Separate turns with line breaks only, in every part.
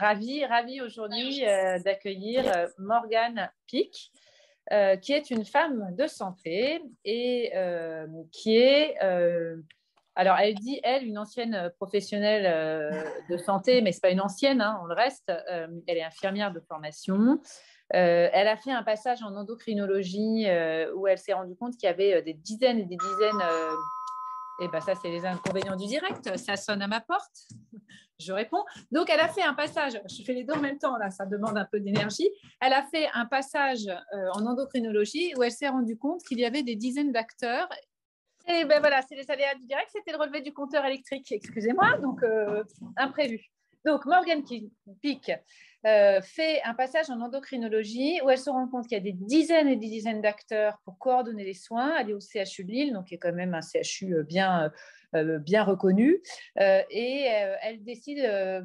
ravie, ravie aujourd'hui d'accueillir Morgane Pic, qui est une femme de santé et qui est alors, elle dit, elle, une ancienne professionnelle de santé, mais ce n'est pas une ancienne, hein, on le reste. elle est infirmière de formation. elle a fait un passage en endocrinologie où elle s'est rendue compte qu'il y avait des dizaines et des dizaines eh bien, ça, c'est les inconvénients du direct. Ça sonne à ma porte. Je réponds. Donc, elle a fait un passage. Je fais les deux en même temps, là, ça demande un peu d'énergie. Elle a fait un passage euh, en endocrinologie où elle s'est rendue compte qu'il y avait des dizaines d'acteurs. Et ben voilà, c'est les aléas du direct. C'était le relevé du compteur électrique, excusez-moi, donc euh, imprévu. Donc, Morgan Pick euh, fait un passage en endocrinologie où elle se rend compte qu'il y a des dizaines et des dizaines d'acteurs pour coordonner les soins. Elle est au CHU de Lille, donc qui est quand même un CHU euh, bien, euh, bien reconnu. et elle décide,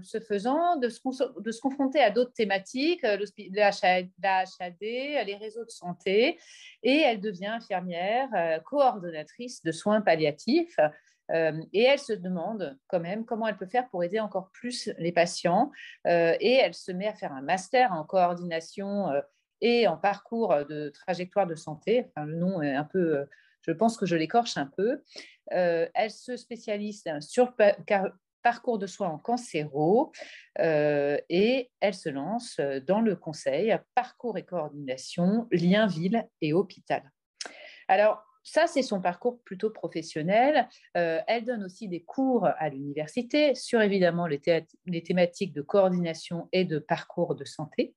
ce faisant, de se, confronter à d'autres thématiques, la HAD, les réseaux de santé. Et elle devient infirmière, coordonnatrice de soins palliatifs. Euh, et elle se demande quand même comment elle peut faire pour aider encore plus les patients. Euh, et elle se met à faire un master en coordination euh, et en parcours de trajectoire de santé. Enfin, le nom est un peu, je pense que je l'écorche un peu. elle se spécialise sur parcours de soins en cancéro et elle se lance dans le conseil parcours et coordination, lien ville et hôpital. Alors, ça, c'est son parcours plutôt professionnel. Euh, elle donne aussi des cours à l'université sur évidemment les, thématiques de coordination et de parcours de santé.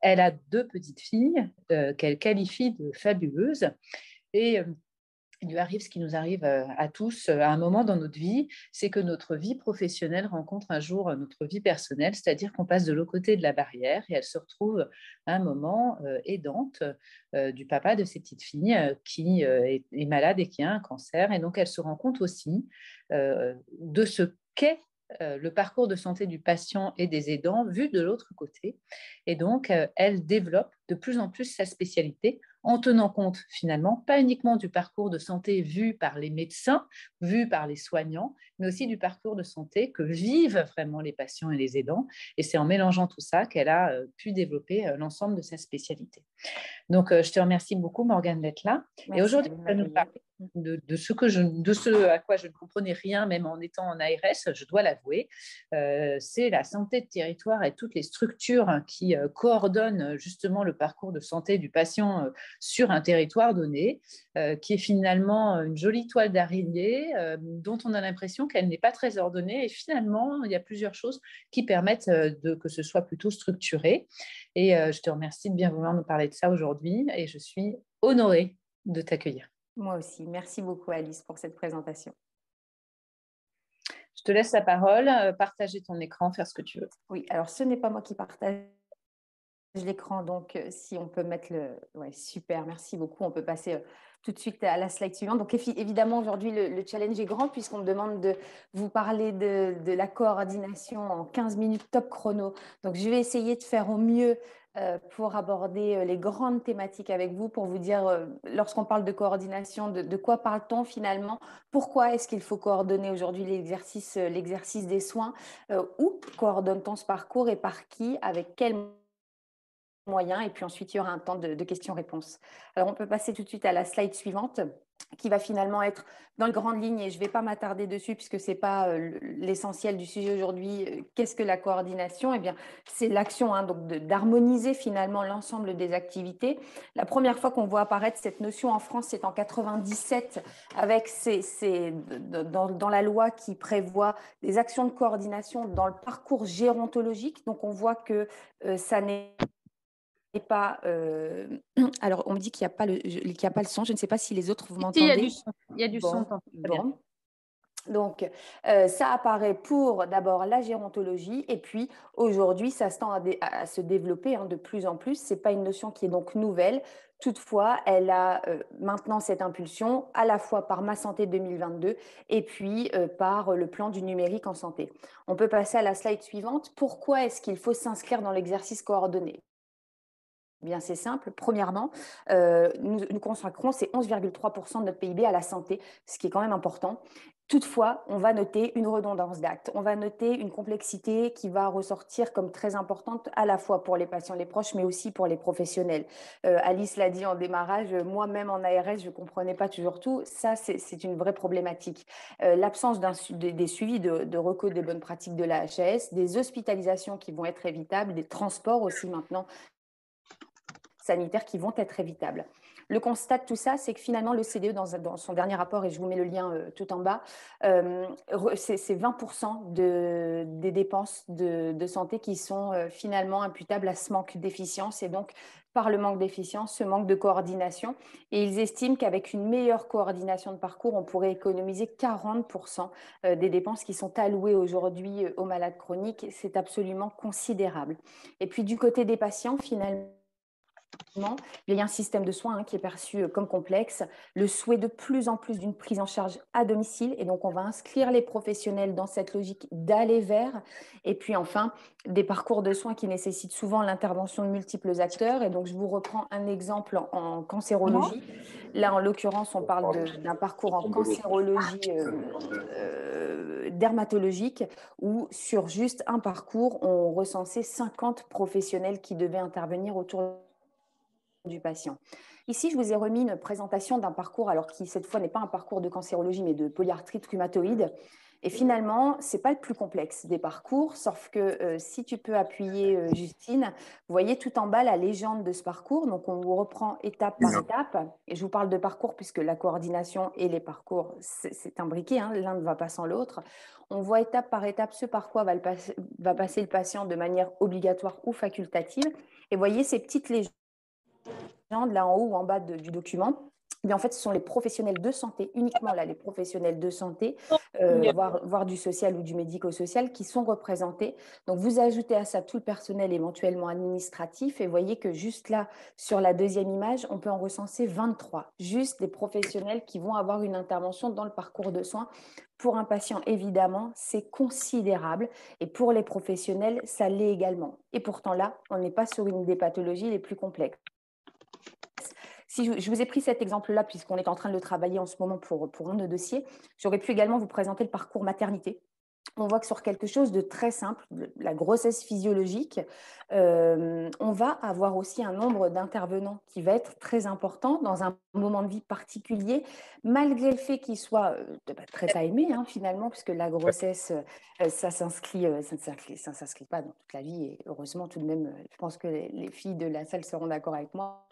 Elle a deux petites filles euh, qu'elle qualifie de fabuleuses. Et euh, il lui arrive ce qui nous arrive euh, à tous euh, à un moment dans notre vie, c'est que notre vie professionnelle rencontre un jour euh, notre vie personnelle, c'est-à-dire qu'on passe de l'autre côté de la barrière et elle se retrouve à un moment aidante du papa de ses petites filles qui est, malade et qui a un cancer. Et donc elle se rend compte aussi de ce qu'est le parcours de santé du patient et des aidants vu de l'autre côté. Et donc, elle développe de plus en plus sa spécialité en tenant compte finalement pas uniquement du parcours de santé vu par les médecins, vu par les soignants, mais aussi du parcours de santé que vivent vraiment les patients et les aidants. Et c'est en mélangeant tout ça qu'elle a euh, pu développer euh, l'ensemble de sa spécialité. Donc, euh, je te remercie beaucoup, Morgane, d'être là. et aujourd'hui, tu vas nous parler de, ce à quoi je ne comprenais rien, même en étant en ARS, je dois l'avouer. c'est la santé de territoire et toutes les structures qui coordonnent justement le parcours de santé du patient sur un territoire donné, euh, qui est finalement une jolie toile d'araignée euh, dont on a l'impression qu'elle n'est pas très ordonnée. Et finalement, il y a plusieurs choses qui permettent euh, que ce soit plutôt structuré. Et je te remercie de bien vouloir nous parler de ça aujourd'hui et je suis honorée de t'accueillir.
Moi aussi. Merci beaucoup, Alice, pour cette présentation.
Je te laisse la parole, partager ton écran, faire ce que tu veux.
Oui, alors ce n'est pas moi qui partage l'écran, donc euh, si on peut mettre le... Ouais, super, merci beaucoup. On peut passer euh, tout de suite à la slide suivante. Donc évidemment, aujourd'hui, le, challenge est grand puisqu'on me demande de vous parler de, la coordination en 15 minutes top chrono. Donc je vais essayer de faire au mieux euh, pour aborder les grandes thématiques avec vous, pour vous dire, lorsqu'on parle de coordination, de, quoi parle-t-on finalement? Pourquoi est-ce qu'il faut coordonner aujourd'hui l'exercice, l'exercice des soins? Où coordonne-t-on ce parcours et par qui? Avec quel moyen. Et puis ensuite, il y aura un temps de, questions-réponses. Alors, on peut passer tout de suite à la slide suivante qui va finalement être dans les grandes lignes, et je ne vais pas m'attarder dessus puisque ce n'est pas euh, l'essentiel du sujet aujourd'hui. Euh, qu'est-ce que la coordination? Eh bien, c'est l'action hein, d'harmoniser finalement l'ensemble des activités. La première fois qu'on voit apparaître cette notion en France, c'est en 97 avec dans, la loi qui prévoit des actions de coordination dans le parcours gérontologique. Donc, on voit que euh, ça n'est pas. Euh, alors, on me dit qu'il n'y a, pas le, a pas le son. Je ne sais pas si les autres vous m'entendez.
Il y a du son. Il y a du son.
Donc, euh, ça apparaît pour d'abord la gérontologie et puis aujourd'hui, ça se tend à, se développer hein, de plus en plus. Ce n'est pas une notion qui est donc nouvelle. Toutefois, elle a euh, maintenant cette impulsion à la fois par Ma Santé 2022 et puis par le plan du numérique en santé. On peut passer à la slide suivante. Pourquoi est-ce qu'il faut s'inscrire dans l'exercice coordonné? Bien, c'est simple. Premièrement, euh, nous, nous consacrons ces 11,3% de notre PIB à la santé, ce qui est quand même important. Toutefois, on va noter une redondance d'actes, on va noter une complexité qui va ressortir comme très importante à la fois pour les patients, les proches, mais aussi pour les professionnels. Euh, Alice l'a dit en démarrage, moi-même en ARS, je ne comprenais pas toujours tout. Ça, c'est une vraie problématique. Euh, l'absence des suivis de, de recos des bonnes pratiques de la HAS, des hospitalisations qui vont être évitables, des transports aussi maintenant sanitaires qui vont être évitables. Le constat de tout ça, c'est que finalement, le CDE, dans, son dernier rapport, et je vous mets le lien euh, tout en bas, euh, c'est 20% des dépenses de, santé qui sont euh, finalement imputables à ce manque d'efficience et donc par le manque d'efficience, ce manque de coordination. Et ils estiment qu'avec une meilleure coordination de parcours, on pourrait économiser 40% des dépenses qui sont allouées aujourd'hui aux malades chroniques. C'est absolument considérable. Et puis du côté des patients, finalement, il y a un système de soins hein, qui est perçu euh, comme complexe, le souhait de plus en plus d'une prise en charge à domicile, et donc on va inscrire les professionnels dans cette logique d'aller vers, et puis enfin des parcours de soins qui nécessitent souvent l'intervention de multiples acteurs, et donc je vous reprends un exemple en cancérologie. Là, en l'occurrence, on parle d'un parcours en cancérologie euh, euh, dermatologique, où sur juste un parcours, on recensait 50 professionnels qui devaient intervenir autour du patient. Ici, je vous ai remis une présentation d'un parcours, alors qui cette fois n'est pas un parcours de cancérologie, mais de polyarthrite rhumatoïde. Et finalement, ce n'est pas le plus complexe des parcours, sauf que euh, si tu peux appuyer euh, Justine, vous voyez tout en bas la légende de ce parcours. Donc, on vous reprend étape par étape. Et je vous parle de parcours puisque la coordination et les parcours, c'est imbriqué, hein, l'un ne va pas sans l'autre. On voit étape par étape ce par quoi va, va passer le patient de manière obligatoire ou facultative. Et voyez ces petites légendes là en haut ou en bas du document. Mais en fait, ce sont les professionnels de santé, uniquement là, les professionnels de santé, euh, voire, du social ou du médico-social, qui sont représentés. Donc, vous ajoutez à ça tout le personnel éventuellement administratif et voyez que juste là, sur la deuxième image, on peut en recenser 23. Juste des professionnels qui vont avoir une intervention dans le parcours de soins. Pour un patient, évidemment, c'est considérable. Et pour les professionnels, ça l'est également. Et pourtant là, on n'est pas sur une des pathologies les plus complexes. Si je, vous ai pris cet exemple-là, puisqu'on est en train de le travailler en ce moment pour, pour un de nos dossiers, j'aurais pu également vous présenter le parcours maternité. On voit que sur quelque chose de très simple, la grossesse physiologique, euh, on va avoir aussi un nombre d'intervenants qui va être très important dans un moment de vie particulier, malgré le fait qu'il soit euh, bah, très timé hein, finalement, puisque la grossesse, euh, ça s'inscrit, ça ne s'inscrit pas dans toute la vie. Et heureusement, tout de même, je pense que les filles de la salle seront d'accord avec moi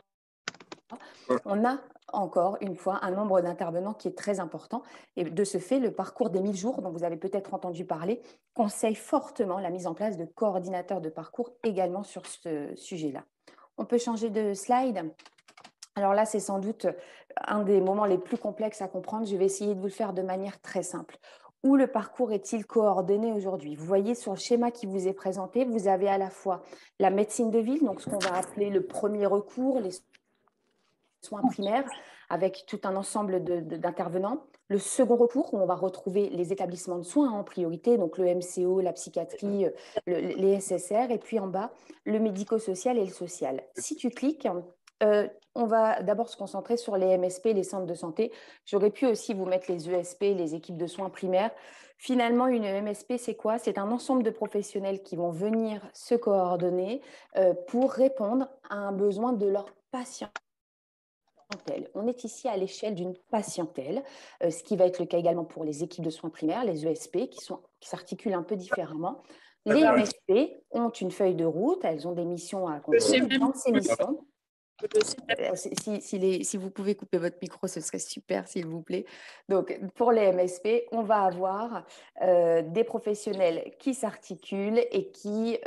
on a encore une fois un nombre d'intervenants qui est très important. Et de ce fait, le parcours des 1000 jours, dont vous avez peut-être entendu parler, conseille fortement la mise en place de coordinateurs de parcours également sur ce sujet-là. On peut changer de slide? Alors là, c'est sans doute un des moments les plus complexes à comprendre. Je vais essayer de vous le faire de manière très simple. Où le parcours est-il coordonné aujourd'hui? Vous voyez sur le schéma qui vous est présenté, vous avez à la fois la médecine de ville, donc ce qu'on va appeler le premier recours, les soins primaires avec tout un ensemble d'intervenants. Le second recours, où on va retrouver les établissements de soins en priorité, donc le MCO, la psychiatrie, les SSR, et puis en bas, le médico-social et le social. Si tu cliques, euh, on va d'abord se concentrer sur les MSP, les centres de santé. J'aurais pu aussi vous mettre les ESP, les équipes de soins primaires. Finalement, une MSP, c'est quoi? C'est un ensemble de professionnels qui vont venir se coordonner euh, pour répondre à un besoin de leurs patients. On est ici à l'échelle d'une patientèle, euh, ce qui va être le cas également pour les équipes de soins primaires, les ESP, qui, qui s'articulent un peu différemment. Les MSP ont une feuille de route, elles ont des missions à accomplir. Ces missions, euh, si, si, si, vous pouvez couper votre micro, ce serait super, s'il vous plaît. Donc, pour les MSP, on va avoir euh, des professionnels qui s'articulent et qui,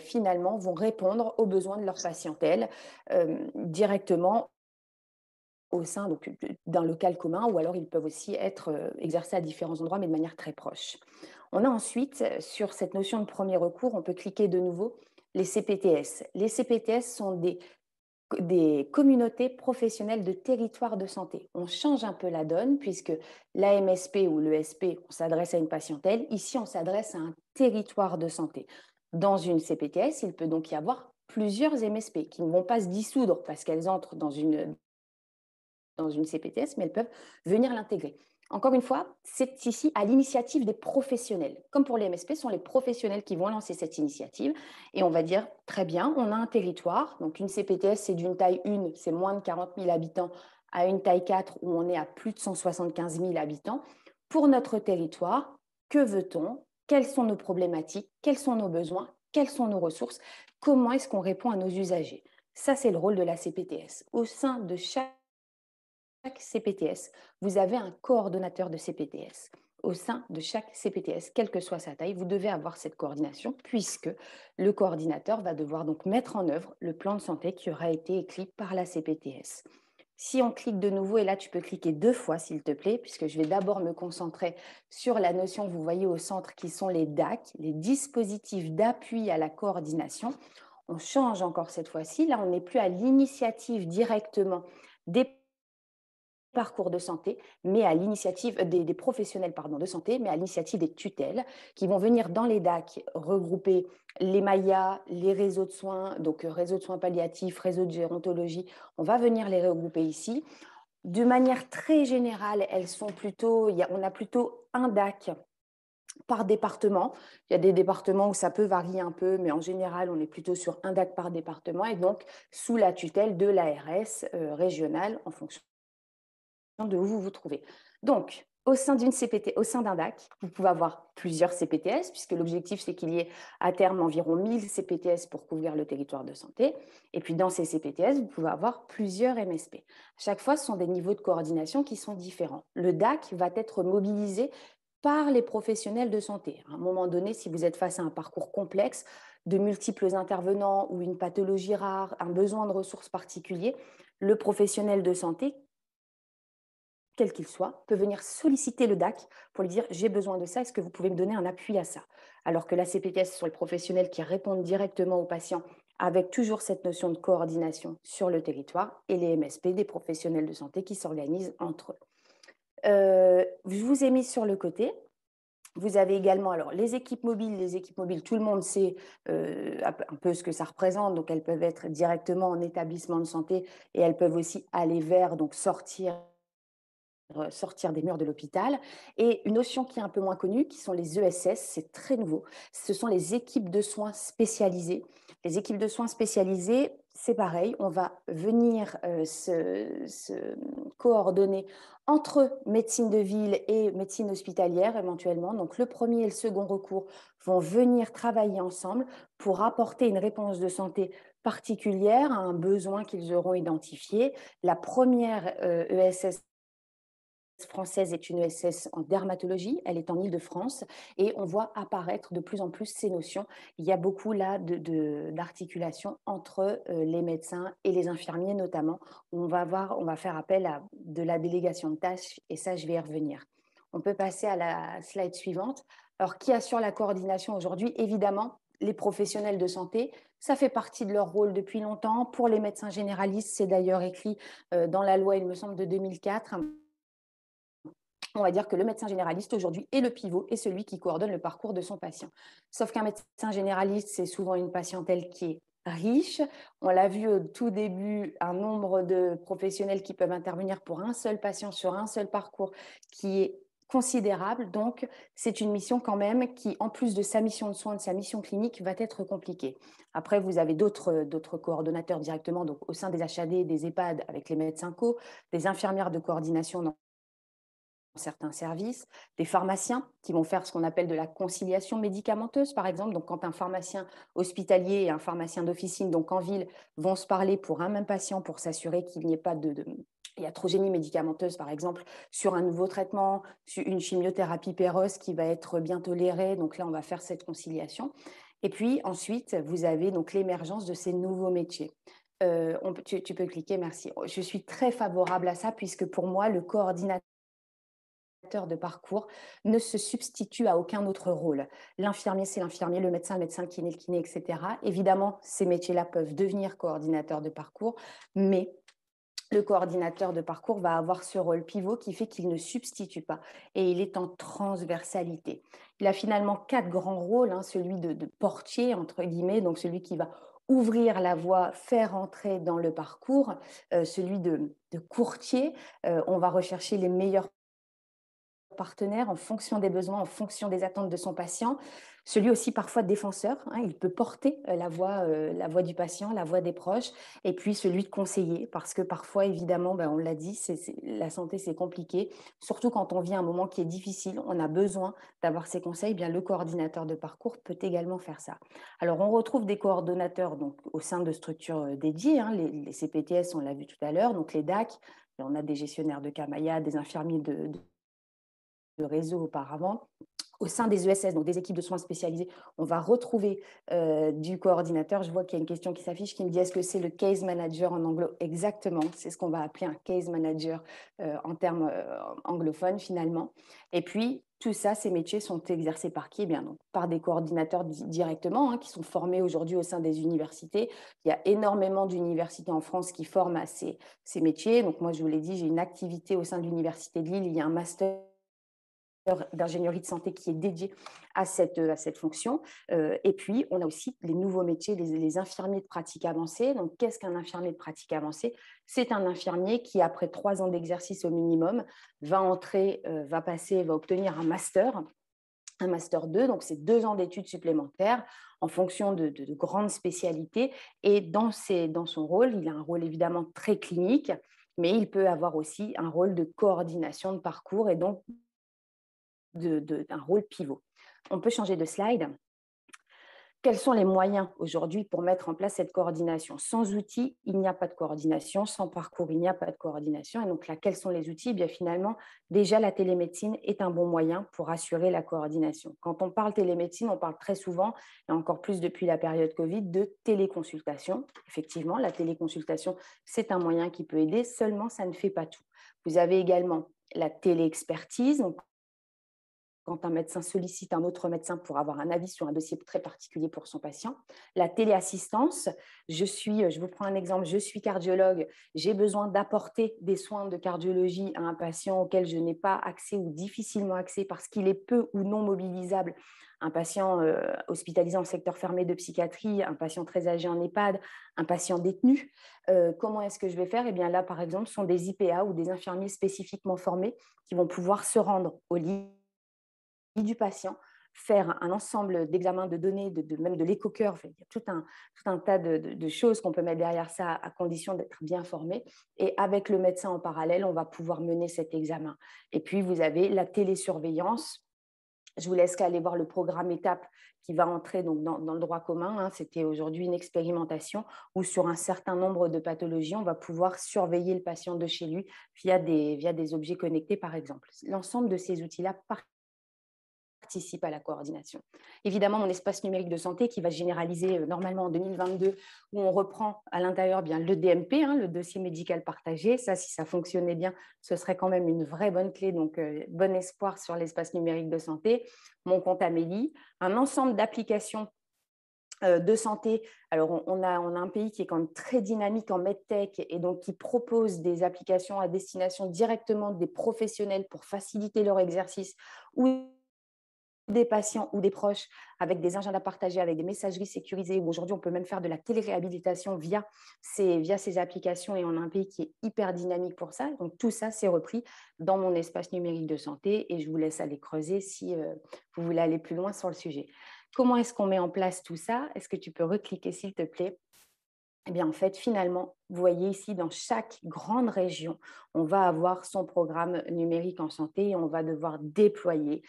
finalement, vont répondre aux besoins de leur patientèle directement au sein d'un local commun ou alors ils peuvent aussi être euh, exercés à différents endroits mais de manière très proche. On a ensuite, sur cette notion de premier recours, on peut cliquer de nouveau les CPTS. Les CPTS sont des, des communautés professionnelles de territoire de santé. On change un peu la donne puisque l'AMSP ou l'ESP, on s'adresse à une patientèle. Ici, on s'adresse à un territoire de santé. Dans une CPTS, il peut donc y avoir plusieurs MSP qui ne vont pas se dissoudre parce qu'elles entrent dans une, dans une CPTS, mais elles peuvent venir l'intégrer. Encore une fois, c'est ici à l'initiative des professionnels. Comme pour les MSP, ce sont les professionnels qui vont lancer cette initiative. Et on va dire, très bien, on a un territoire. Donc une CPTS, c'est d'une taille 1, c'est moins de 40 000 habitants, à une taille 4 où on est à plus de 175 000 habitants. Pour notre territoire, que veut-on? Quelles sont nos problématiques? Quels sont nos besoins? Quelles sont nos ressources? Comment est-ce qu'on répond à nos usagers? Ça, c'est le rôle de la CPTS. Au sein de chaque CPTS, vous avez un coordonnateur de CPTS. Au sein de chaque CPTS, quelle que soit sa taille, vous devez avoir cette coordination puisque le coordinateur va devoir donc mettre en œuvre le plan de santé qui aura été écrit par la CPTS. Si on clique de nouveau, et là tu peux cliquer deux fois s'il te plaît, puisque je vais d'abord me concentrer sur la notion, vous voyez au centre, qui sont les DAC, les dispositifs d'appui à la coordination. On change encore cette fois-ci. Là, on n'est plus à l'initiative directement des parcours de santé, mais à l'initiative euh, des, professionnels pardon, de santé, mais à l'initiative des tutelles qui vont venir dans les DAC regrouper les MAIA, les réseaux de soins, donc euh, réseau de soins palliatifs, réseau de gérontologie. On va venir les regrouper ici. De manière très générale, elles sont plutôt, on a plutôt un DAC par département. Il y a des départements où ça peut varier un peu, mais en général, on est plutôt sur un DAC par département et donc sous la tutelle de l'ARS euh, régionale en fonction de où vous vous trouvez. Donc, au sein d'une CPT, au sein d'un DAC, vous pouvez avoir plusieurs CPTS, puisque l'objectif, c'est qu'il y ait à terme environ 1000 CPTS pour couvrir le territoire de santé. Et puis, dans ces CPTS, vous pouvez avoir plusieurs MSP. À chaque fois, ce sont des niveaux de coordination qui sont différents. Le DAC va être mobilisé par les professionnels de santé. À un moment donné, si vous êtes face à un parcours complexe, de multiples intervenants ou une pathologie rare, un besoin de ressources particuliers, le professionnel de santé quel qu'il soit, peut venir solliciter le DAC pour lui dire j'ai besoin de ça, est-ce que vous pouvez me donner un appui à ça? Alors que la CPTS, sont les professionnels qui répondent directement aux patients avec toujours cette notion de coordination sur le territoire et les MSP, des professionnels de santé qui s'organisent entre eux. Euh, je vous ai mis sur le côté. Vous avez également alors les équipes mobiles. Les équipes mobiles, tout le monde sait euh, un peu ce que ça représente. Donc, elles peuvent être directement en établissement de santé et elles peuvent aussi aller vers, donc sortir sortir des murs de l'hôpital. Et une notion qui est un peu moins connue, qui sont les ESS, c'est très nouveau. Ce sont les équipes de soins spécialisées. Les équipes de soins spécialisées, c'est pareil, on va venir euh, se, coordonner entre médecine de ville et médecine hospitalière éventuellement. Donc le premier et le second recours vont venir travailler ensemble pour apporter une réponse de santé particulière à un besoin qu'ils auront identifié. La première ESS euh, e française est une ESS en dermatologie, elle est en Ile-de-France et on voit apparaître de plus en plus ces notions. Il y a beaucoup là d'articulation de, entre euh, les médecins et les infirmiers notamment. On va, on va faire appel à de la délégation de tâches et ça, je vais y revenir. On peut passer à la slide suivante. Alors, qui assure la coordination aujourd'hui? Évidemment, les professionnels de santé. Ça fait partie de leur rôle depuis longtemps. Pour les médecins généralistes, c'est d'ailleurs écrit euh, dans la loi, il me semble, de 2004 on va dire que le médecin généraliste aujourd'hui est le pivot et celui qui coordonne le parcours de son patient. Sauf qu'un médecin généraliste, c'est souvent une patientèle qui est riche. On l'a vu au tout début, un nombre de professionnels qui peuvent intervenir pour un seul patient sur un seul parcours qui est considérable. Donc, c'est une mission quand même qui, en plus de sa mission de soins, de sa mission clinique, va être compliquée. Après, vous avez d'autres coordonnateurs directement donc au sein des HAD, des EHPAD avec les médecins co, des infirmières de coordination certains services, des pharmaciens qui vont faire ce qu'on appelle de la conciliation médicamenteuse, par exemple. Donc, quand un pharmacien hospitalier et un pharmacien d'officine, donc en ville, vont se parler pour un même patient pour s'assurer qu'il n'y ait pas de, de iatrogénie médicamenteuse, par exemple, sur un nouveau traitement, sur une chimiothérapie péreuse qui va être bien tolérée. Donc là, on va faire cette conciliation. Et puis ensuite, vous avez donc l'émergence de ces nouveaux métiers. Euh, on, tu, tu peux cliquer, merci. Je suis très favorable à ça puisque pour moi, le coordinateur de parcours ne se substitue à aucun autre rôle. L'infirmier, c'est l'infirmier, le médecin, le médecin, le kiné, le kiné, etc. Évidemment, ces métiers-là peuvent devenir coordinateurs de parcours, mais le coordinateur de parcours va avoir ce rôle pivot qui fait qu'il ne substitue pas et il est en transversalité. Il a finalement quatre grands rôles, hein, celui de, de, portier, entre guillemets, donc celui qui va ouvrir la voie, faire entrer dans le parcours celui de, courtier. on va rechercher les meilleurs partenaires en fonction des besoins, en fonction des attentes de son patient celui aussi parfois défenseur, hein, il peut porter euh, la voix, euh, la voix du patient, la voix des proches, et puis celui de conseiller, parce que parfois, évidemment, ben, on l'a dit, la santé, c'est compliqué, surtout quand on vit un moment qui est difficile, on a besoin d'avoir ces conseils, bien le coordinateur de parcours peut également faire ça. Alors, on retrouve des coordonnateurs donc, au sein de structures euh, dédiées, hein, les, CPTS, on l'a vu tout à l'heure, donc les DAC, on a des gestionnaires de Camaya, des infirmiers de réseau auparavant, au sein des ESS, donc des équipes de soins spécialisées, on va retrouver euh, du coordinateur. Je vois qu'il y a une question qui s'affiche qui me dit est-ce que c'est le case manager en anglo Exactement, c'est ce qu'on va appeler un case manager euh, en termes euh, anglophones finalement. Et puis, tout ça, ces métiers sont exercés par qui? Eh bien, donc, Par des coordinateurs directement, hein, qui sont formés aujourd'hui au sein des universités. Il y a énormément d'universités en France qui forment à ces, ces métiers. Donc moi, je vous l'ai dit, j'ai une activité au sein de l'Université de Lille. Il y a un master d'ingénierie de santé qui est dédié à cette, à cette fonction. Euh, et puis, on a aussi les nouveaux métiers, les, infirmiers de pratique avancée. Donc, qu'est-ce qu'un infirmier de pratique avancée? C'est un infirmier qui, après trois ans d'exercice au minimum, va entrer, euh, va passer, va obtenir un master un master 2, donc c'est deux ans d'études supplémentaires en fonction de, de, grandes spécialités. Et dans, ses, dans son rôle, il a un rôle évidemment très clinique, mais il peut avoir aussi un rôle de coordination de parcours et donc d'un rôle pivot. On peut changer de slide. Quels sont les moyens aujourd'hui pour mettre en place cette coordination? Sans outils, il n'y a pas de coordination. Sans parcours, il n'y a pas de coordination. Et donc là, quels sont les outils? Eh Bien finalement, déjà la télémédecine est un bon moyen pour assurer la coordination. Quand on parle télémédecine, on parle très souvent, et encore plus depuis la période Covid, de téléconsultation. Effectivement, la téléconsultation, c'est un moyen qui peut aider. Seulement, ça ne fait pas tout. Vous avez également la téléexpertise. Donc, quand un médecin sollicite un autre médecin pour avoir un avis sur un dossier très particulier pour son patient. La téléassistance, je suis, je vous prends un exemple, je suis cardiologue, j'ai besoin d'apporter des soins de cardiologie à un patient auquel je n'ai pas accès ou difficilement accès parce qu'il est peu ou non mobilisable. Un patient euh, hospitalisé en secteur fermé de psychiatrie, un patient très âgé en EHPAD, un patient détenu. Euh, comment est-ce que je vais faire? Eh bien là, par exemple, ce sont des IPA ou des infirmiers spécifiquement formés qui vont pouvoir se rendre au lit du patient, faire un ensemble d'examens de données, de, même de l'éco-cœur. Il y a tout un, tout un tas de, choses qu'on peut mettre derrière ça à condition d'être bien formé. Et avec le médecin en parallèle, on va pouvoir mener cet examen. Et puis, vous avez la télésurveillance. Je vous laisse aller voir le programme étape qui va entrer donc dans, le droit commun. Hein. C'était aujourd'hui une expérimentation où sur un certain nombre de pathologies, on va pouvoir surveiller le patient de chez lui via des, via des objets connectés, par exemple. L'ensemble de ces outils-là participe à la coordination. Évidemment, mon espace numérique de santé qui va se généraliser euh, normalement en 2022, où on reprend à l'intérieur bien le DMP, hein, le dossier médical partagé. Ça, si ça fonctionnait bien, ce serait quand même une vraie bonne clé. Donc, euh, bon espoir sur l'espace numérique de santé. Mon compte Amélie, un ensemble d'applications euh, de santé. Alors, on a, on a un pays qui est quand même très dynamique en medtech et donc qui propose des applications à destination directement des professionnels pour faciliter leur exercice ou des patients ou des proches avec des agendas partagés, avec des messageries sécurisées, où aujourd'hui on peut même faire de la téléréhabilitation via ces, via ces applications et on a un pays qui est hyper dynamique pour ça. Donc tout ça, c'est repris dans mon espace numérique de santé et je vous laisse aller creuser si euh, vous voulez aller plus loin sur le sujet. Comment est-ce qu'on met en place tout ça? Est-ce que tu peux recliquer s'il te plaît? Eh bien, en fait, finalement, vous voyez ici, dans chaque grande région, on va avoir son programme numérique en santé et on va devoir déployer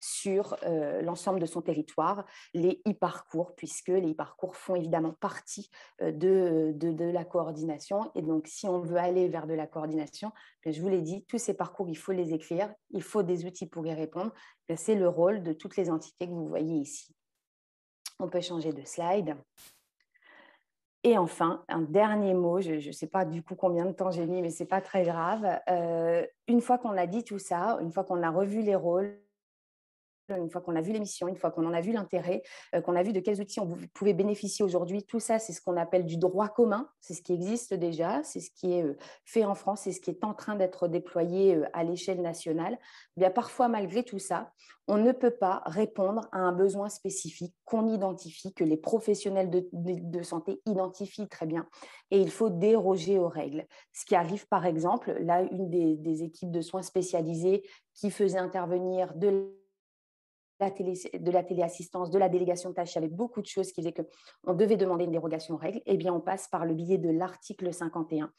sur euh, l'ensemble de son territoire, les e-parcours, puisque les e-parcours font évidemment partie euh, de, de, la coordination. Et donc, si on veut aller vers de la coordination, ben, je vous l'ai dit, tous ces parcours, il faut les écrire, il faut des outils pour y répondre. Ben, c'est le rôle de toutes les entités que vous voyez ici. On peut changer de slide. Et enfin, un dernier mot, je ne sais pas du coup combien de temps j'ai mis, mais ce n'est pas très grave. Euh, une fois qu'on a dit tout ça, une fois qu'on a revu les rôles, une fois qu'on a vu l'émission, une fois qu'on en a vu l'intérêt, euh, qu'on a vu de quels outils on pouvait bénéficier aujourd'hui, tout ça, c'est ce qu'on appelle du droit commun, c'est ce qui existe déjà, c'est ce qui est euh, fait en France, c'est ce qui est en train d'être déployé euh, à l'échelle nationale. Eh bien, parfois, malgré tout ça, on ne peut pas répondre à un besoin spécifique qu'on identifie, que les professionnels de, santé identifient très bien, et il faut déroger aux règles. Ce qui arrive, par exemple, là, une des, équipes de soins spécialisées qui faisait intervenir de de la téléassistance, de la délégation de tâches, il y avait beaucoup de choses qui faisaient qu'on devait demander une dérogation aux règles, eh bien, on passe par le biais de l'article 51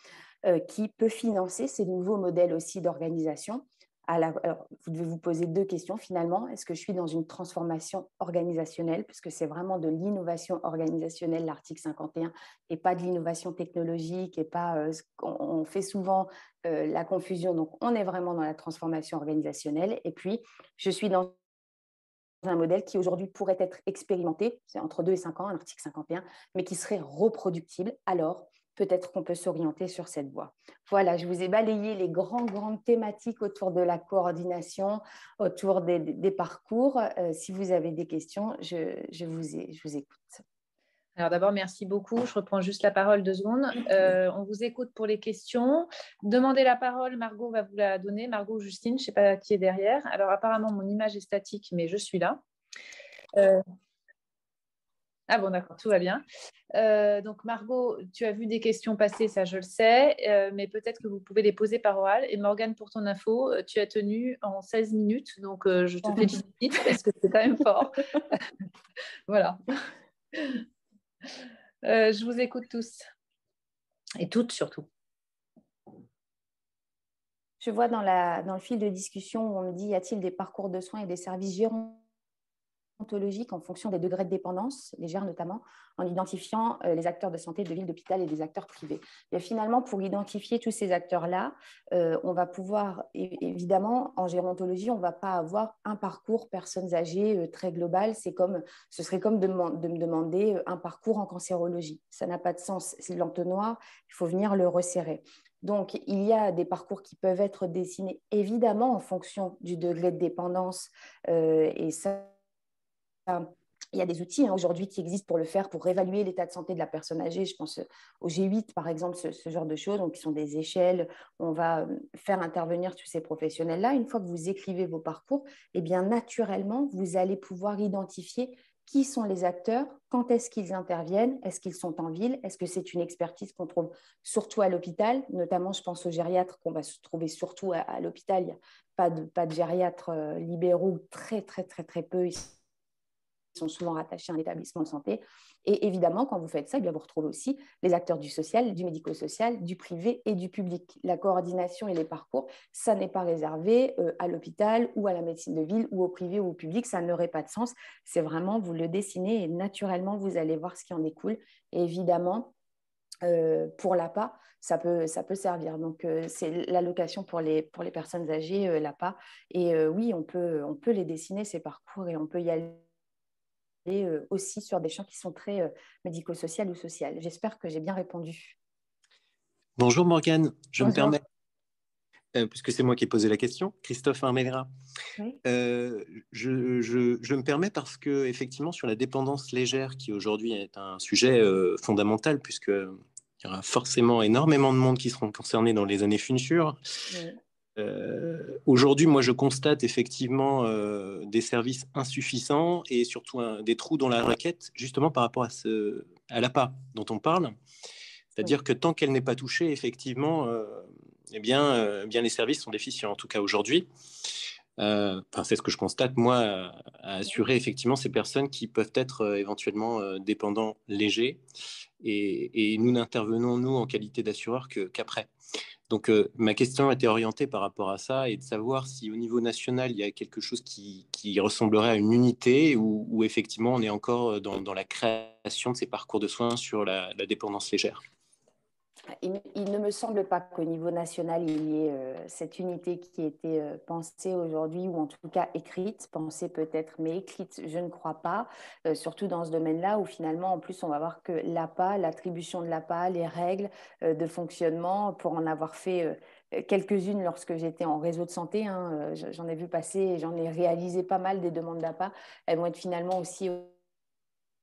euh, qui peut financer ces nouveaux modèles aussi d'organisation. vous devez vous poser deux questions finalement. Est-ce que je suis dans une transformation organisationnelle, puisque c'est vraiment de l'innovation organisationnelle, l'article 51, et pas de l'innovation technologique, et pas, euh, on fait souvent euh, la confusion. Donc, on est vraiment dans la transformation organisationnelle. Et puis, je suis dans un modèle qui aujourd'hui pourrait être expérimenté, c'est entre 2 et 5 ans, un article 51, mais qui serait reproductible, alors peut-être qu'on peut, s'orienter sur cette voie. Voilà, je vous ai balayé les grandes, grandes thématiques autour de la coordination, autour des, parcours. Euh, si vous avez des questions, je, vous, je vous écoute.
Alors d'abord, merci beaucoup. Je reprends juste la parole deux secondes. Euh, on vous écoute pour les questions. Demandez la parole, Margot va vous la donner. Margot Justine, je ne sais pas qui est derrière. Alors apparemment, mon image est statique, mais je suis là. Euh, ah bon, d'accord, tout va bien. Euh, donc Margot, tu as vu des questions passer, ça je le sais, mais peut-être que vous pouvez les poser par oral. Et Morgane, pour ton info, tu as tenu en 16 minutes, donc je te félicite parce que c'est quand même fort. voilà. Euh, je vous écoute tous. Et toutes surtout.
Je vois dans, la, dans le fil de discussion où on me dit y a-t-il des parcours de soins et des services gérants en fonction des degrés de dépendance, légère notamment, en identifiant euh, les acteurs de santé de ville, d'hôpital et des acteurs privés. Et finalement, pour identifier tous ces acteurs-là, euh, on va pouvoir, évidemment, en gérontologie, on ne va pas avoir un parcours personnes âgées euh, très global. Comme, ce serait comme de, me demander un parcours en cancérologie. Ça n'a pas de sens. C'est l'entonnoir, il faut venir le resserrer. Donc, il y a des parcours qui peuvent être dessinés évidemment en fonction du degré de dépendance et ça, il y a des outils hein, aujourd'hui qui existent pour le faire, pour évaluer l'état de santé de la personne âgée. Je pense au G8, par exemple, ce, genre de choses, donc qui sont des échelles. On va euh, faire intervenir tous ces professionnels-là. Une fois que vous écrivez vos parcours, eh bien, naturellement, vous allez pouvoir identifier qui sont les acteurs, quand est-ce qu'ils interviennent, est-ce qu'ils sont en ville, est-ce que c'est une expertise qu'on trouve surtout à l'hôpital, notamment je pense aux gériatres qu'on va se trouver surtout à, l'hôpital, il n'y a pas de, pas de gériatres euh, libéraux, très très très très peu ici sont souvent rattachés à un établissement de santé. Et évidemment, quand vous faites ça, eh vous retrouvez aussi les acteurs du social, du médico-social, du privé et du public. La coordination et les parcours, ça n'est pas réservé euh, à l'hôpital ou à la médecine de ville ou au privé ou au public, ça n'aurait pas de sens. C'est vraiment, vous le dessinez et naturellement, vous allez voir ce qui en découle. Et évidemment, euh, pour l'APA, ça peut, servir. Donc, euh, c'est l'allocation pour les, pour les personnes âgées, l'APA. Et oui, on peut, on peut les dessiner, ces parcours, et on peut y aller aussi sur des champs qui sont très euh, médico-social ou social. J'espère que j'ai bien répondu.
Bonjour Morgane, je me permets, euh, puisque c'est moi qui ai posé la question, Christophe Armera. je, je, me permets parce que effectivement sur la dépendance légère, qui aujourd'hui est un sujet fondamental, puisqu'il y aura forcément énormément de monde qui seront concernés dans les années futures. Euh, aujourd'hui, moi, je constate effectivement euh, des services insuffisants et surtout des trous dans la raquette, justement par rapport à, ce, à l'APA dont on parle. C'est-à-dire que tant qu'elle n'est pas touchée, effectivement, euh, eh bien, bien, les services sont déficients, en tout cas aujourd'hui. Enfin, c'est ce que je constate, moi, à, assurer effectivement ces personnes qui peuvent être éventuellement dépendants légers. Et, et nous n'intervenons, nous, en qualité d'assureur qu'après. Donc, euh, ma question était orientée par rapport à ça et de savoir si au niveau national, il y a quelque chose qui, ressemblerait à une unité ou, effectivement on est encore dans, la création de ces parcours de soins sur la, dépendance légère.
Il, ne me semble pas qu'au niveau national, il y ait euh, cette unité qui ait été euh, pensée aujourd'hui, ou en tout cas écrite, pensée peut-être, mais écrite, je ne crois pas, euh, surtout dans ce domaine-là, où finalement, en plus, on va voir que l'APA, l'attribution de l'APA, les règles de fonctionnement, pour en avoir fait quelques-unes lorsque j'étais en réseau de santé, hein, j'en ai vu passer et j'en ai réalisé pas mal des demandes d'APA, elles vont être finalement aussi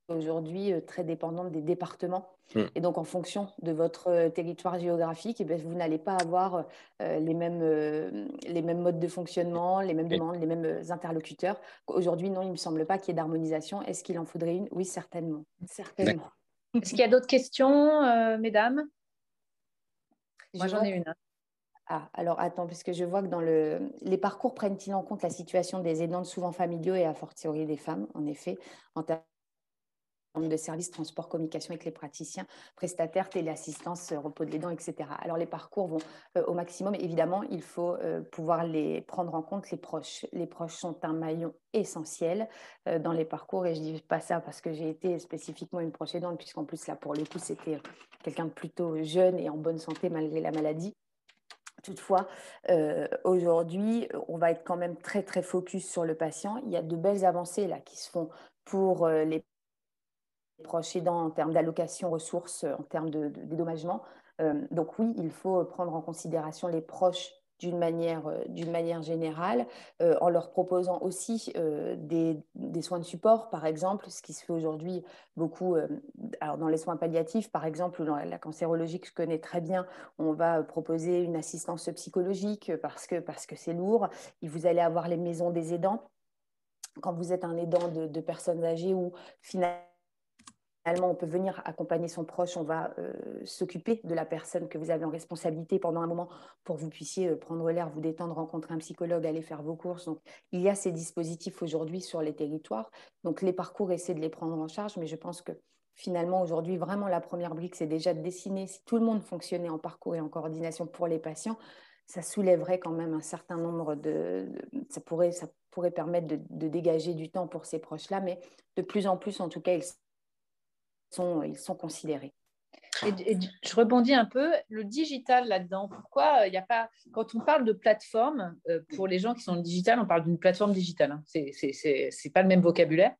aujourd'hui très dépendantes des départements Mm. Et donc, en fonction de votre euh, territoire géographique, eh bien, vous n'allez pas avoir euh, les, mêmes, euh, les mêmes modes de fonctionnement, les mêmes demandes, les mêmes interlocuteurs. Aujourd'hui, non, il ne me semble pas qu'il y ait d'harmonisation. Est-ce qu'il en faudrait une? Oui, certainement. certainement.
Est-ce qu'il y a d'autres questions, mesdames? Moi, j'en ai une. Hein.
Ah, alors attends, puisque je vois que dans le... les parcours prennent-ils en compte la situation des aidants souvent familiaux et a fortiori des femmes, en effet, en termes de services transport, communication avec les praticiens, prestataires, téléassistance, euh, repos de dents, etc. Alors les parcours vont euh, au maximum. Évidemment, il faut euh, pouvoir les prendre en compte les proches. Les proches sont un maillon essentiel dans les parcours et je dis pas ça parce que j'ai été spécifiquement une proche aidante puisqu'en plus là pour le coup c'était quelqu'un de plutôt jeune et en bonne santé malgré la maladie. Toutefois, aujourd'hui, on va être quand même très très focus sur le patient. Il y a de belles avancées là qui se font pour les proches aidants en termes d'allocation ressources, en termes de, dédommagement. Euh, donc oui, il faut prendre en considération les proches d'une manière, euh, d'une manière générale, euh, en leur proposant aussi des, soins de support, par exemple, ce qui se fait aujourd'hui beaucoup alors dans les soins palliatifs, par exemple, ou dans la cancérologie que je connais très bien, on va proposer une assistance psychologique parce que parce que c'est lourd. Et vous allez avoir les maisons des aidants. Quand vous êtes un aidant de personnes âgées ou finalement on peut venir accompagner son proche, on va euh, s'occuper de la personne que vous avez en responsabilité pendant un moment pour que vous puissiez euh, prendre l'air, vous détendre, rencontrer un psychologue, aller faire vos courses. Donc, il y a ces dispositifs aujourd'hui sur les territoires. Donc, les parcours essaient de les prendre en charge, mais je pense que finalement, aujourd'hui, vraiment, la première brique, c'est déjà de dessiner. Si tout le monde fonctionnait en parcours et en coordination pour les patients, ça soulèverait quand même un certain nombre de... ça, pourrait, ça pourrait permettre de, de dégager du temps pour ces proches-là, mais de plus en plus, en tout cas, ils sont, ils sont considérés.
Et, je rebondis un peu, le digital là-dedans, pourquoi il n'y a pas, quand on parle de plateforme, euh, pour les gens qui sont digital, on parle d'une plateforme digitale, hein. ce c'est pas le même vocabulaire.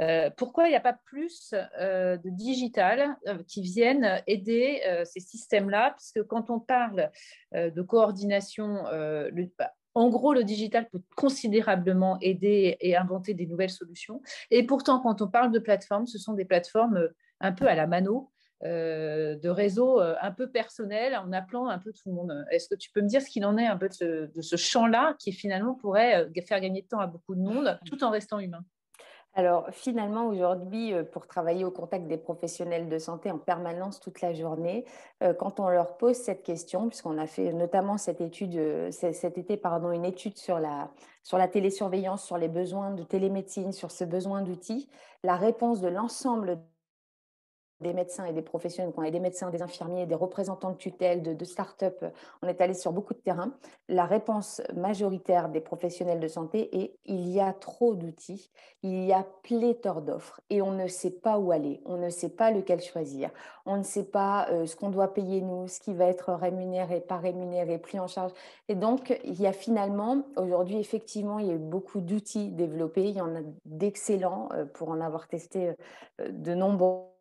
Euh, pourquoi il n'y a pas plus euh, de digital qui viennent aider ces systèmes-là? Puisque quand on parle de coordination, le, bah, en gros, le digital peut considérablement aider et inventer des nouvelles solutions. Et pourtant, quand on parle de plateformes, ce sont des plateformes euh, un peu à la mano, euh, de réseaux euh, un peu personnels, en appelant un peu tout le monde. Est-ce que tu peux me dire ce qu'il en est un peu de ce champ-là qui finalement pourrait faire gagner de temps à beaucoup de monde tout en restant humain?
Alors finalement, aujourd'hui, euh, pour travailler au contact des professionnels de santé en permanence toute la journée, euh, quand on leur pose cette question, puisqu'on a fait notamment cette étude, euh, cet été, pardon, une étude sur la, sur la télésurveillance, sur les besoins de télémédecine, sur ce besoin d'outils, la réponse de l'ensemble des médecins et des professionnels, on des médecins, des infirmiers, des représentants de tutelle, de, start-up, on est allé sur beaucoup de terrains. La réponse majoritaire des professionnels de santé est il y a trop d'outils, il y a pléthore d'offres et on ne sait pas où aller, on ne sait pas lequel choisir, on ne sait pas euh, ce qu'on doit payer nous, ce qui va être rémunéré, pas rémunéré, pris en charge. Et donc, il y a finalement, aujourd'hui, effectivement, il y a eu beaucoup d'outils développés, il y en a d'excellents euh, pour en avoir testé euh, de nombreux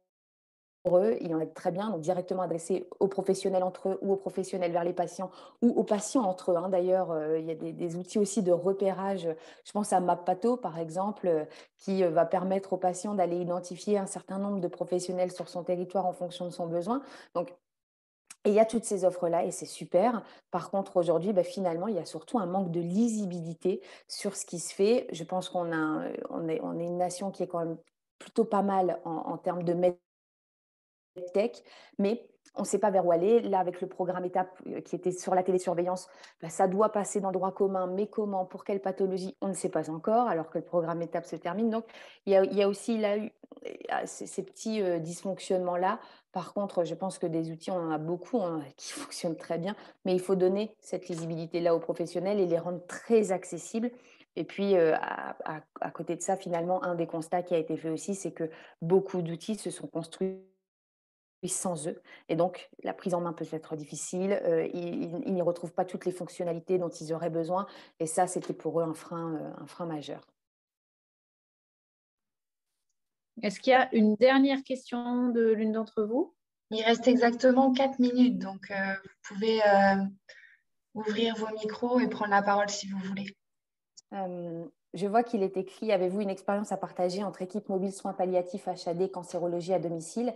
eux, il en est très bien, donc directement adressé aux professionnels entre eux ou aux professionnels vers les patients ou aux patients entre eux. Hein. D'ailleurs, euh, il y a des, outils aussi de repérage. Je pense à Mappato, par exemple, euh, qui euh, va permettre aux patients d'aller identifier un certain nombre de professionnels sur son territoire en fonction de son besoin. Donc, il y a toutes ces offres-là et c'est super. Par contre, aujourd'hui, bah, finalement, il y a surtout un manque de lisibilité sur ce qui se fait. Je pense qu'on a, on est, on est une nation qui est quand même plutôt pas mal en, en termes de tech, mais on ne sait pas vers où aller. Là, avec le programme étape euh, qui était sur la télésurveillance, bah, ça doit passer dans le droit commun, mais comment, pour quelle pathologie, on ne sait pas encore, alors que le programme étape se termine. Donc, il y a, aussi là, ces, petits euh, dysfonctionnements-là. Par contre, je pense que des outils, on en a beaucoup hein, qui fonctionnent très bien, mais il faut donner cette lisibilité-là aux professionnels et les rendre très accessibles. Et puis, euh, à côté de ça, finalement, un des constats qui a été fait aussi, c'est que beaucoup d'outils se sont construits sans eux. Et donc, la prise en main peut être difficile. Euh, ils, n'y retrouvent pas toutes les fonctionnalités dont ils auraient besoin. Et ça, c'était pour eux un frein, euh, un frein majeur.
Est-ce qu'il y a une dernière question de l'une d'entre vous?
Il reste exactement quatre minutes, donc euh, vous pouvez ouvrir vos micros et prendre la parole si vous voulez.
je vois qu'il est écrit Avez-vous une expérience à partager entre équipe mobile soins palliatifs HAD, cancérologie à domicile?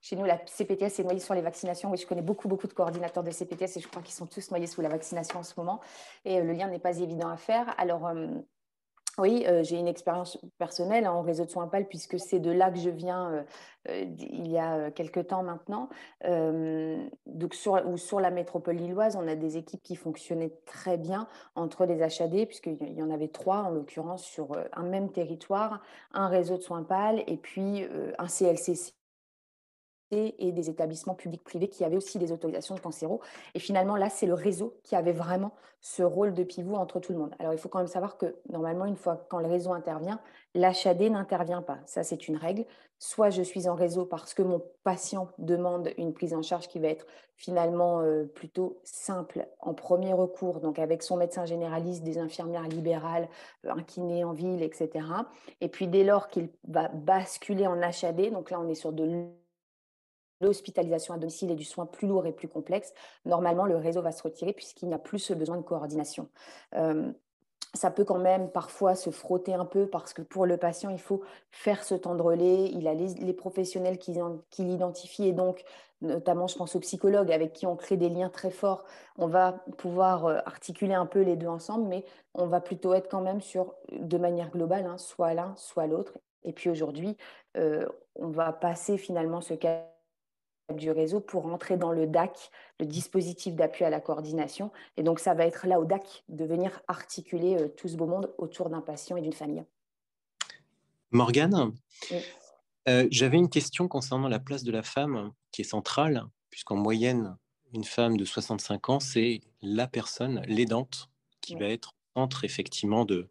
Chez nous, la CPTS est noyée sur les vaccinations. Oui, je connais beaucoup, beaucoup de coordinateurs de CPTS et je crois qu'ils sont tous noyés sous la vaccination en ce moment. Et euh, le lien n'est pas évident à faire. Alors, euh, oui, euh, j'ai une expérience personnelle hein, en réseau de soins PAL puisque c'est de là que je viens il y a quelques temps maintenant. donc sur, ou sur la métropole lilloise, on a des équipes qui fonctionnaient très bien entre les HAD, puisqu'il y en avait trois en l'occurrence sur un même territoire, un réseau de soins PAL et puis un CLCC et des établissements publics privés qui avaient aussi des autorisations de cancéro. Et finalement, là, c'est le réseau qui avait vraiment ce rôle de pivot entre tout le monde. Alors, il faut quand même savoir que normalement, une fois quand le réseau intervient, l'HAD n'intervient pas. Ça, c'est une règle. Soit je suis en réseau parce que mon patient demande une prise en charge qui va être finalement euh, plutôt simple en premier recours, donc avec son médecin généraliste, des infirmières libérales, un kiné en ville, etc. Et puis dès lors qu'il va basculer en HAD, donc là on est sur de l'hospitalisation à domicile et du soin plus lourd et plus complexe, normalement, le réseau va se retirer puisqu'il n'y a plus ce besoin de coordination. ça peut quand même parfois se frotter un peu parce que pour le patient, il faut faire ce temps de relais. Il a les, professionnels qui, l'identifient et donc, notamment, je pense aux psychologues avec qui on crée des liens très forts. On va pouvoir articuler un peu les deux ensemble, mais on va plutôt être quand même sur, de manière globale, hein, soit l'un, soit l'autre. Et puis aujourd'hui, on va passer finalement ce cas du réseau pour entrer dans le DAC, le dispositif d'appui à la coordination. Et donc, ça va être là au DAC de venir articuler euh, tout ce beau monde autour d'un patient et d'une famille.
Morgane, euh, j'avais une question concernant la place de la femme qui est centrale, puisqu'en moyenne, une femme de 65 ans, c'est la personne, l'aidante, qui va être au centre effectivement de,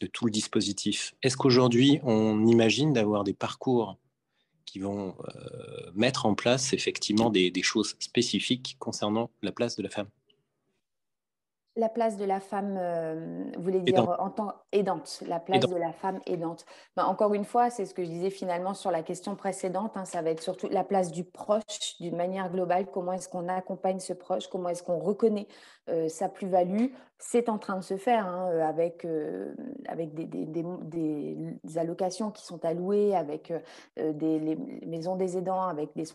de tout le dispositif. Est-ce qu'aujourd'hui, on imagine d'avoir des parcours qui vont euh, mettre en place effectivement des, choses spécifiques concernant la place de la femme.
La place de la femme, euh, vous voulez dire en tant aidante, la place de la femme aidante. Ben, encore une fois, c'est ce que je disais finalement sur la question précédente, hein, ça va être surtout la place du proche d'une manière globale, comment est-ce qu'on accompagne ce proche, comment est-ce qu'on reconnaît euh, sa plus-value? C'est en train de se faire hein, euh, avec, avec des, des, des, allocations qui sont allouées, avec des maisons des aidants, avec des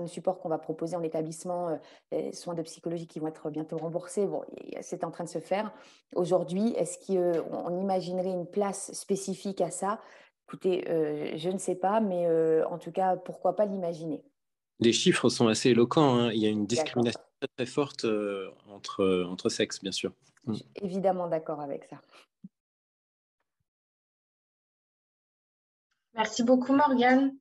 de support qu'on va proposer en établissement, euh, soins de psychologie qui vont être bientôt remboursés. Bon, c'est en train de se faire. Aujourd'hui, est-ce qu'on imaginerait une place spécifique à ça? Écoutez, euh, je ne sais pas, mais euh, en tout cas, pourquoi pas l'imaginer?
Les chiffres sont assez éloquents. Hein. Il y a une discrimination très, forte entre, entre sexes, bien sûr.
Je suis évidemment d'accord avec ça.
Merci beaucoup, Morgane.